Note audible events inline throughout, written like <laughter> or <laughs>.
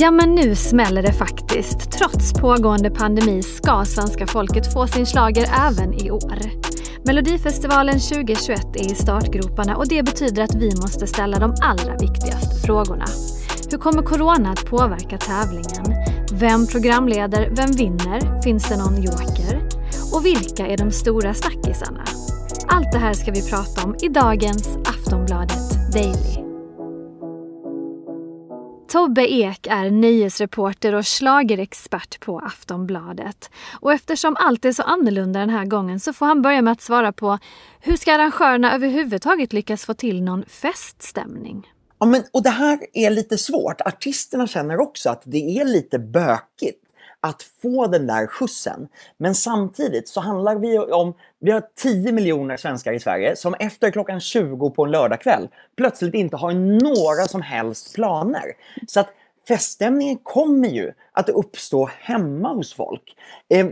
Ja, men nu smäller det faktiskt. Trots pågående pandemi ska svenska folket få sin slager även i år. Melodifestivalen 2021 är i startgroparna och det betyder att vi måste ställa de allra viktigaste frågorna. Hur kommer corona att påverka tävlingen? Vem programleder? Vem vinner? Finns det någon joker? Och vilka är de stora snackisarna? Allt det här ska vi prata om i dagens Aftonbladet Daily. Tobbe Ek är nöjesreporter och slagerexpert på Aftonbladet. Och eftersom allt är så annorlunda den här gången så får han börja med att svara på hur ska arrangörerna överhuvudtaget lyckas få till någon feststämning? Ja, men, och det här är lite svårt. Artisterna känner också att det är lite bökigt att få den där skjutsen. Men samtidigt så handlar vi om, vi har 10 miljoner svenskar i Sverige som efter klockan 20 på en lördagkväll plötsligt inte har några som helst planer. Så att feststämningen kommer ju att uppstå hemma hos folk. Eh,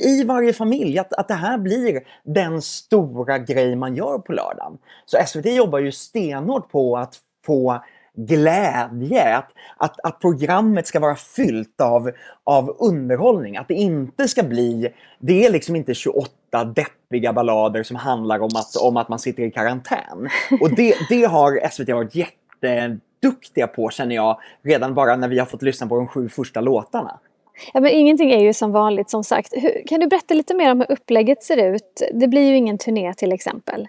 I varje familj, att, att det här blir den stora grej man gör på lördagen. Så SVT jobbar ju stenhårt på att få glädje, att, att, att programmet ska vara fyllt av, av underhållning. Att det inte ska bli, det är liksom inte 28 deppiga ballader som handlar om att, om att man sitter i karantän. Och det, <laughs> det har SVT varit jätteduktiga på känner jag, redan bara när vi har fått lyssna på de sju första låtarna. Ja, men ingenting är ju som vanligt som sagt. Hur, kan du berätta lite mer om hur upplägget ser ut? Det blir ju ingen turné till exempel.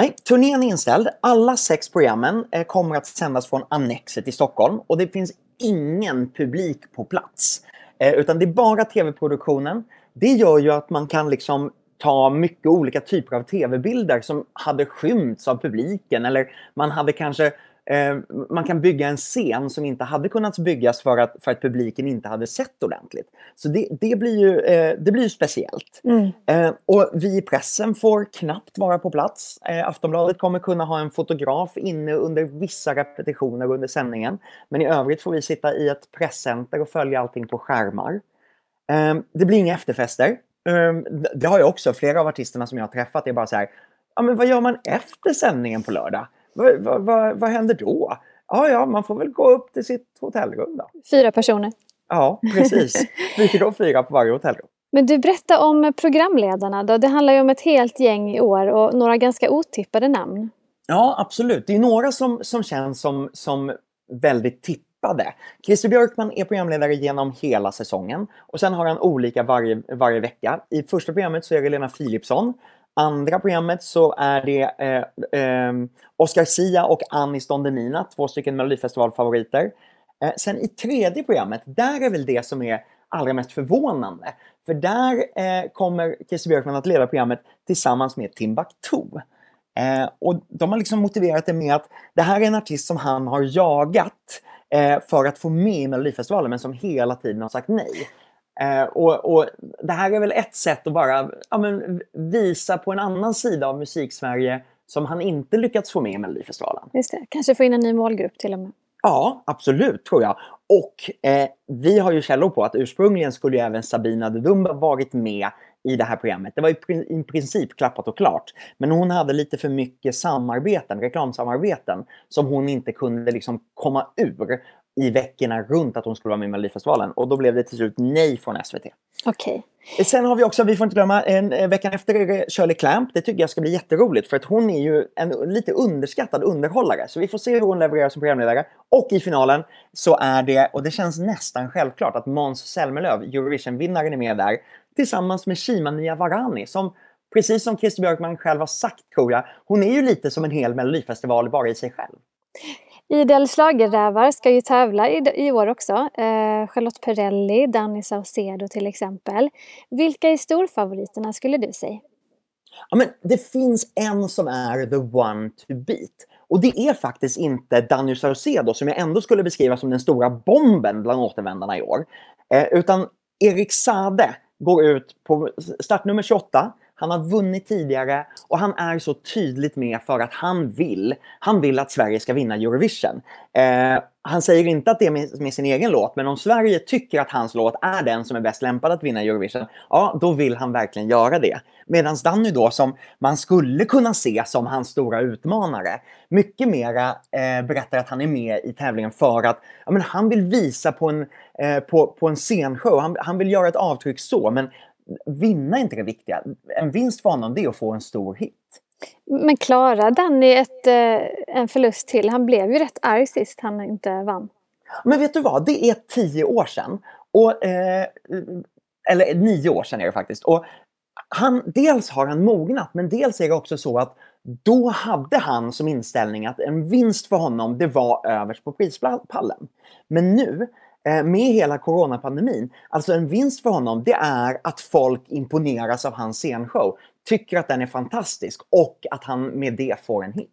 Nej, turnén är inställd. Alla sex programmen eh, kommer att sändas från Annexet i Stockholm och det finns ingen publik på plats. Eh, utan det är bara tv-produktionen. Det gör ju att man kan liksom ta mycket olika typer av tv-bilder som hade skymts av publiken eller man hade kanske man kan bygga en scen som inte hade kunnat byggas för att, för att publiken inte hade sett ordentligt. Så det, det blir ju eh, det blir ju speciellt. Mm. Eh, och vi i pressen får knappt vara på plats. Aftonbladet kommer kunna ha en fotograf inne under vissa repetitioner under sändningen. Men i övrigt får vi sitta i ett presscenter och följa allting på skärmar. det blir inga efterfester. det har jag också, flera av artisterna som jag har träffat är bara så här, ja men vad gör man efter sändningen på lördag? Vad, vad, vad, vad händer då? Ja, ja, man får väl gå upp till sitt hotellrum då. Fyra personer. Ja, precis. Vi då fyra på varje hotellrum. Men du, berätta om programledarna då. Det handlar ju om ett helt gäng i år och några ganska otippade namn. Ja, absolut. Det är några som, som känns som, som väldigt tippade. Christer Björkman är programledare genom hela säsongen och sen har han olika varje, varje vecka. I första programmet så är det Lena Philipsson andra programmet så är det eh, eh, Oscar Sia och Anis Don Demina, två stycken Melodifestivalfavoriter. Eh, sen i tredje programmet, där är väl det som är allra mest förvånande. För där eh, kommer Christer Björkman att leda programmet tillsammans med Timbuktu. Eh, och de har liksom motiverat det med att det här är en artist som han har jagat eh, för att få med i Melodifestivalen men som hela tiden har sagt nej. Eh, och, och, Det här är väl ett sätt att bara ja, men, visa på en annan sida av musiksverige som han inte lyckats få med i Melodifestivalen. Just det. Kanske få in en ny målgrupp till och med. Ja, absolut tror jag. Och eh, vi har ju källor på att ursprungligen skulle ju även Sabina de Dumba varit med i det här programmet. Det var i princip klappat och klart. Men hon hade lite för mycket samarbeten, reklamsamarbeten, som hon inte kunde liksom komma ur i veckorna runt att hon skulle vara med i Melodifestivalen. Och då blev det till slut nej från SVT. Okej. Okay. Sen har vi också, vi får inte glömma, en, en veckan efter är det Shirley Clamp. Det tycker jag ska bli jätteroligt för att hon är ju en lite underskattad underhållare. Så vi får se hur hon levererar som programledare. Och i finalen så är det, och det känns nästan självklart, att Måns Zelmerlöw, Eurovision-vinnaren, är med där tillsammans med Shima Niavarani som precis som Christer Björkman själv har sagt tror jag, hon är ju lite som en hel melodifestival bara i sig själv. Idel schlagerrävar ska ju tävla i, i år också. Eh, Charlotte Perrelli, Danny Saucedo till exempel. Vilka är storfavoriterna skulle du säga? Ja, men det finns en som är the one to beat. Och det är faktiskt inte Danny Saucedo som jag ändå skulle beskriva som den stora bomben bland återvändarna i år. Eh, utan Erik Sade går ut på startnummer 28 han har vunnit tidigare och han är så tydligt med för att han vill. Han vill att Sverige ska vinna Eurovision. Eh, han säger inte att det är med, med, sin egen låt, men om Sverige tycker att hans låt är den som är bäst lämpad att vinna Eurovision, ja, då vill han verkligen göra det. Medan Danny då, som man skulle kunna se som hans stora utmanare, mycket mera eh, berättar att han är med i tävlingen för att ja, men han vill visa på en, eh, på, på en scenshow, han, han vill göra ett avtryck så, men vinna är inte det viktiga. En vinst för honom det är att få en stor hit. Men klarar Danny ett, eh, en förlust till? Han blev ju rätt arg sist han inte vann. Men vet du vad, det är tio år sedan. Och, eh, eller nio år sedan är det faktiskt. Och han, dels har han mognat, men dels är det också så att då hade han som inställning att en vinst för honom, det var överst på prispallen. Men nu, med hela coronapandemin, alltså en vinst för honom, det är att folk imponeras av hans scenshow tycker att den är fantastisk och att han med det får en hit.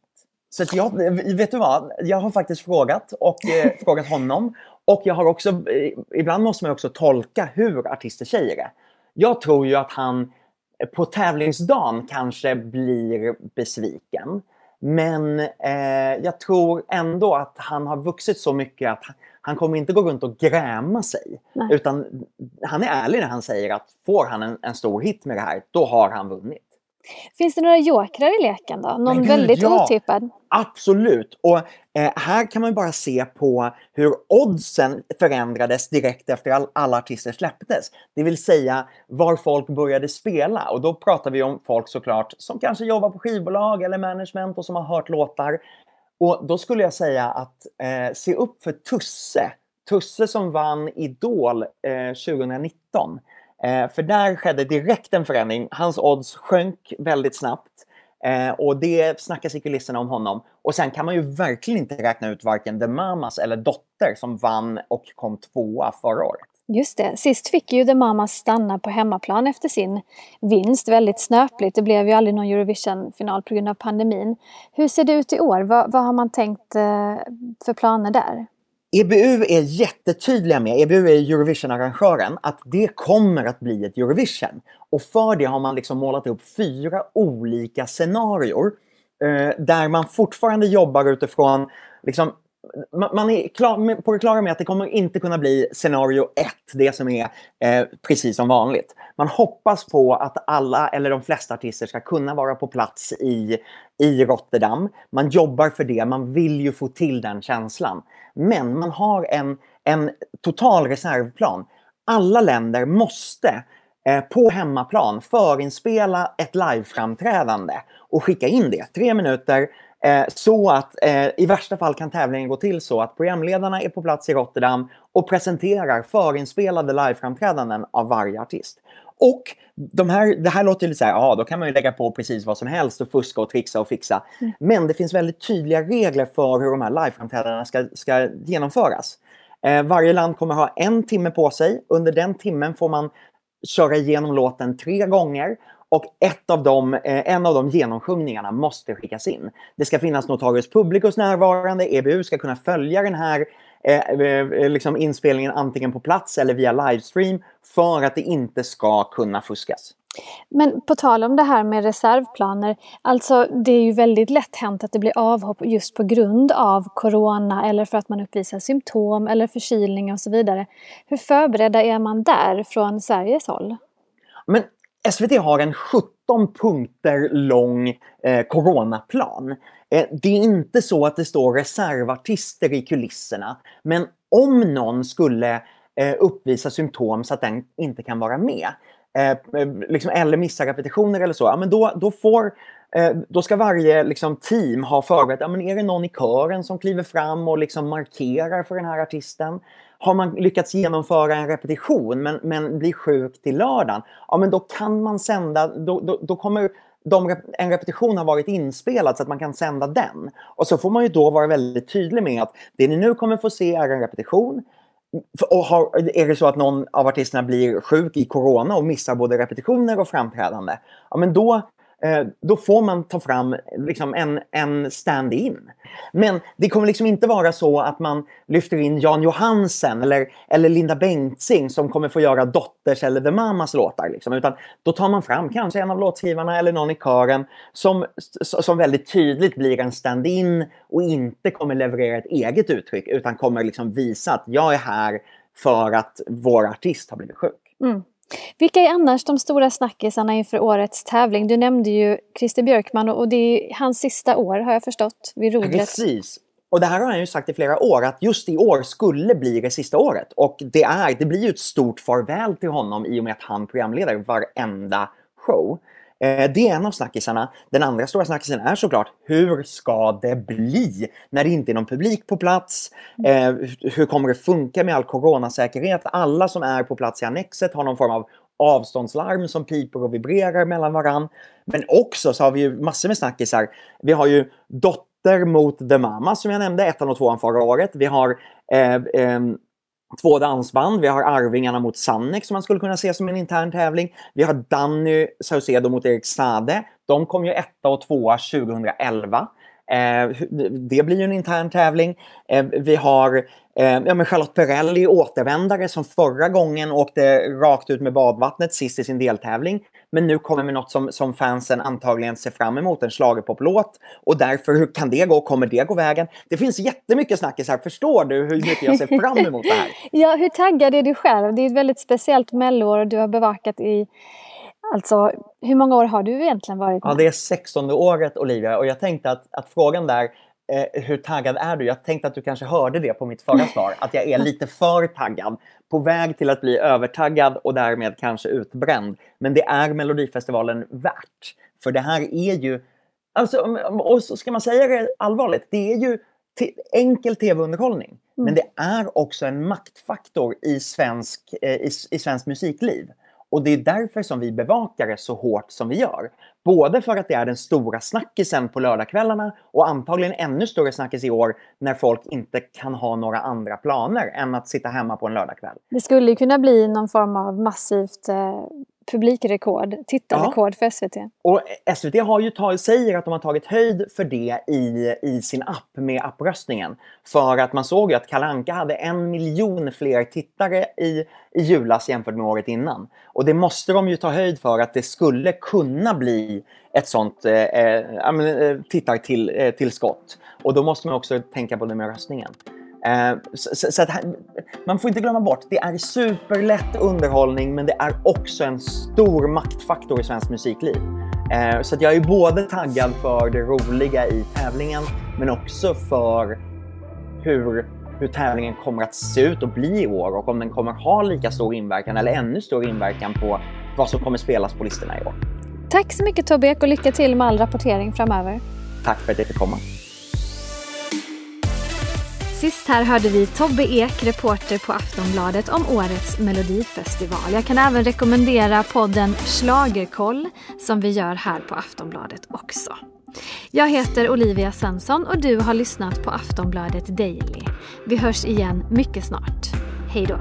Så jag, vet du vad? Jag har faktiskt frågat och eh, <laughs> frågat honom. Och jag har också, eh, ibland måste man också tolka hur artister säger det. Jag tror ju att han på tävlingsdagen kanske blir besviken. Men eh, jag tror ändå att han har vuxit så mycket att han kommer inte gå runt och gräma sig. Nej. Utan han är ärlig när han säger att får han en, en stor hit med det här, då har han vunnit. Finns det några jokrar i leken då? Någon Gud, väldigt ja, otippad? Absolut! Och eh, här kan man bara se på hur oddsen förändrades direkt efter all, alla artister släpptes. Det vill säga var folk började spela. Och då pratar vi om folk såklart som kanske jobbar på skivbolag eller management och som har hört låtar. Och då skulle jag säga att eh, se upp för Tusse. Tusse som vann Idol eh, 2019. Eh, för där skedde direkt en förändring. Hans odds sjönk väldigt snabbt. Eh, och det snackas i kulisserna om honom. Och sen kan man ju verkligen inte räkna ut varken The Mamas eller Dotter som vann och kom tvåa förra året. Just det. Sist fick ju The Mamas stanna på hemmaplan efter sin vinst. Väldigt snöpligt. Det blev ju aldrig någon Eurovision-final på grund av pandemin. Hur ser det ut i år? Vad, vad har man tänkt eh, för planer där? EBU är jättetydliga med, EBU är Eurovision-arrangören, att det kommer att bli ett Eurovision. Och för det har man liksom målat upp fyra olika scenarier eh, där man fortfarande jobbar utifrån liksom, man är klar, på det klara med att det kommer inte kunna bli scenario 1, det som är eh, precis som vanligt. Man hoppas på att alla, eller de flesta artister ska kunna vara på plats i, i Rotterdam. Man jobbar för det, man vill ju få till den känslan. Men man har en, en total reservplan. Alla länder måste eh, på hemmaplan förinspela ett liveframträdande och skicka in det. Tre minuter så att eh, i värsta fall kan tävlingen gå till så att programledarna är på plats i Rotterdam och presenterar förinspelade liveframträdanden av varje artist. Och de här, det här låter lite så här, ja då kan man ju lägga på precis vad som helst och fuska och trixa och fixa. Mm. Men det finns väldigt tydliga regler för hur de här liveframträdandena ska, ska genomföras. Eh, varje land kommer ha en timme på sig. Under den timmen får man köra igenom låten tre gånger och ett av dem, eh, en av de genomsjungningarna måste skickas in. Det ska finnas notarius publicus närvarande, EBU ska kunna följa den här eh, eh, liksom inspelningen antingen på plats eller via livestream för att det inte ska kunna fuskas. Men på tal om det här med reservplaner, alltså det är ju väldigt lätt hänt att det blir avhopp just på grund av corona eller för att man uppvisar symptom eller förkylning och så vidare. Hur förberedda är man där från Sveriges håll? Men SVT har en 17 punkter lång eh, coronaplan. Eh, det är inte så att det står reservartister i kulisserna. Men om någon skulle eh, uppvisa symptom så att den inte kan vara med, eh, eh, liksom, eller missa repetitioner eller så, ja, men då, då får eh, då ska varje liksom, team ha förberett, ja, men är det någon i kören som kliver fram och liksom markerar för den här artisten? Har man lyckats genomföra en repetition men, men blir sjuk till lördagen, ja men då kan man sända, då, då, då kommer de, en repetition har varit inspelad så att man kan sända den. Och så får man ju då vara väldigt tydlig med att det ni nu kommer få se är en repetition. Och har, är det så att någon av artisterna blir sjuk i corona och missar både repetitioner och framträdande, ja men då Eh, då får man ta fram liksom en, en stand-in. Men det kommer liksom inte vara så att man lyfter in Jan Johansen eller, eller Linda Bengtzing som kommer få göra Dotters eller The Mamas låtar. Liksom. Utan då tar man fram kanske en av låtskrivarna eller någon i kören som, som väldigt tydligt blir en stand-in och inte kommer leverera ett eget uttryck utan kommer liksom visa att jag är här för att vår artist har blivit sjuk. Mm. Vilka är annars de stora snackisarna inför årets tävling? Du nämnde ju Christer Björkman och det är hans sista år har jag förstått vid rodret. Precis. Och det här har han ju sagt i flera år att just i år skulle bli det sista året. Och det, är, det blir ju ett stort farväl till honom i och med att han programleder varenda show. Eh, det är en av snackisarna. Den andra stora snackisen är såklart, hur ska det bli när det inte är någon publik på plats? Eh, hur kommer det funka med all coronasäkerhet? Alla som är på plats i Annexet har någon form av avståndslarm som piper och vibrerar mellan varann. Men också så har vi ju massor med snackisar. Vi har ju Dotter mot The Mama som jag nämnde, ettan och tvåan förra året. Vi har eh, eh, två dansband. Vi har Arvingarna mot Sannex som man skulle kunna se som en intern tävling. Vi har Danny Saucedo mot Erik Sade. De kom ju etta och tvåa 2011. Eh, det blir ju en intern tävling. Eh, vi har eh, ja, men Charlotte Perrelli, återvändare, som förra gången åkte rakt ut med badvattnet sist i sin deltävling. Men nu kommer med något som, som fansen antagligen ser fram emot, en schlagerpoplåt. Och därför, hur kan det gå? Kommer det gå vägen? Det finns jättemycket snackis här. Förstår du hur mycket jag ser fram emot det här? <laughs> ja, hur taggad är du själv? Det är ett väldigt speciellt melloår och du har bevakat i Alltså, hur många år har du egentligen varit med? Ja, det är 16 året Olivia och jag tänkte att, att frågan där eh, hur taggad är du? Jag tänkte att du kanske hörde det på mitt förra <laughs> svar, att jag är lite för taggad. På väg till att bli övertaggad och därmed kanske utbränd. Men det är Melodifestivalen värt. För det här är ju, alltså, och ska man säga det allvarligt, det är ju enkel tv-underhållning. Mm. Men det är också en maktfaktor i svensk, eh, i, i svensk musikliv. Och det är därför som vi bevakar det så hårt som vi gör. Både för att det är den stora snackisen på lördagskvällarna och antagligen ännu större snackis i år när folk inte kan ha några andra planer än att sitta hemma på en lördagkväll. Det skulle kunna bli någon form av massivt eh, publikrekord, tittarrekord ja. för SVT. Och SVT har ju tagit, säger att de har tagit höjd för det i, i sin app med appröstningen. För att man såg ju att Kalanka hade en miljon fler tittare i, i julas jämfört med året innan. Och det måste de ju ta höjd för att det skulle kunna bli ett sånt eh, eh, eh tittartillskott. Och då måste man också tänka på det med röstningen. Eh, så, så att, man får inte glömma bort, det är superlätt underhållning men det är också en stor maktfaktor i svensk musikliv. Eh, så jag är både taggad för det roliga i tävlingen men också för hur, hur tävlingen kommer att se ut och bli i år och om den kommer ha lika stor inverkan eller ännu större inverkan på vad som kommer spelas på listorna i år. Tack så mycket Tobbe och lycka till med all rapportering framöver. Tack för att jag fick komma. Sist här hörde vi Tobbe Ek, reporter på Aftonbladet, om årets melodifestival. Jag kan även rekommendera podden Slagerkoll som vi gör här på Aftonbladet också. Jag heter Olivia Svensson och du har lyssnat på Aftonbladet Daily. Vi hörs igen mycket snart. Hej då!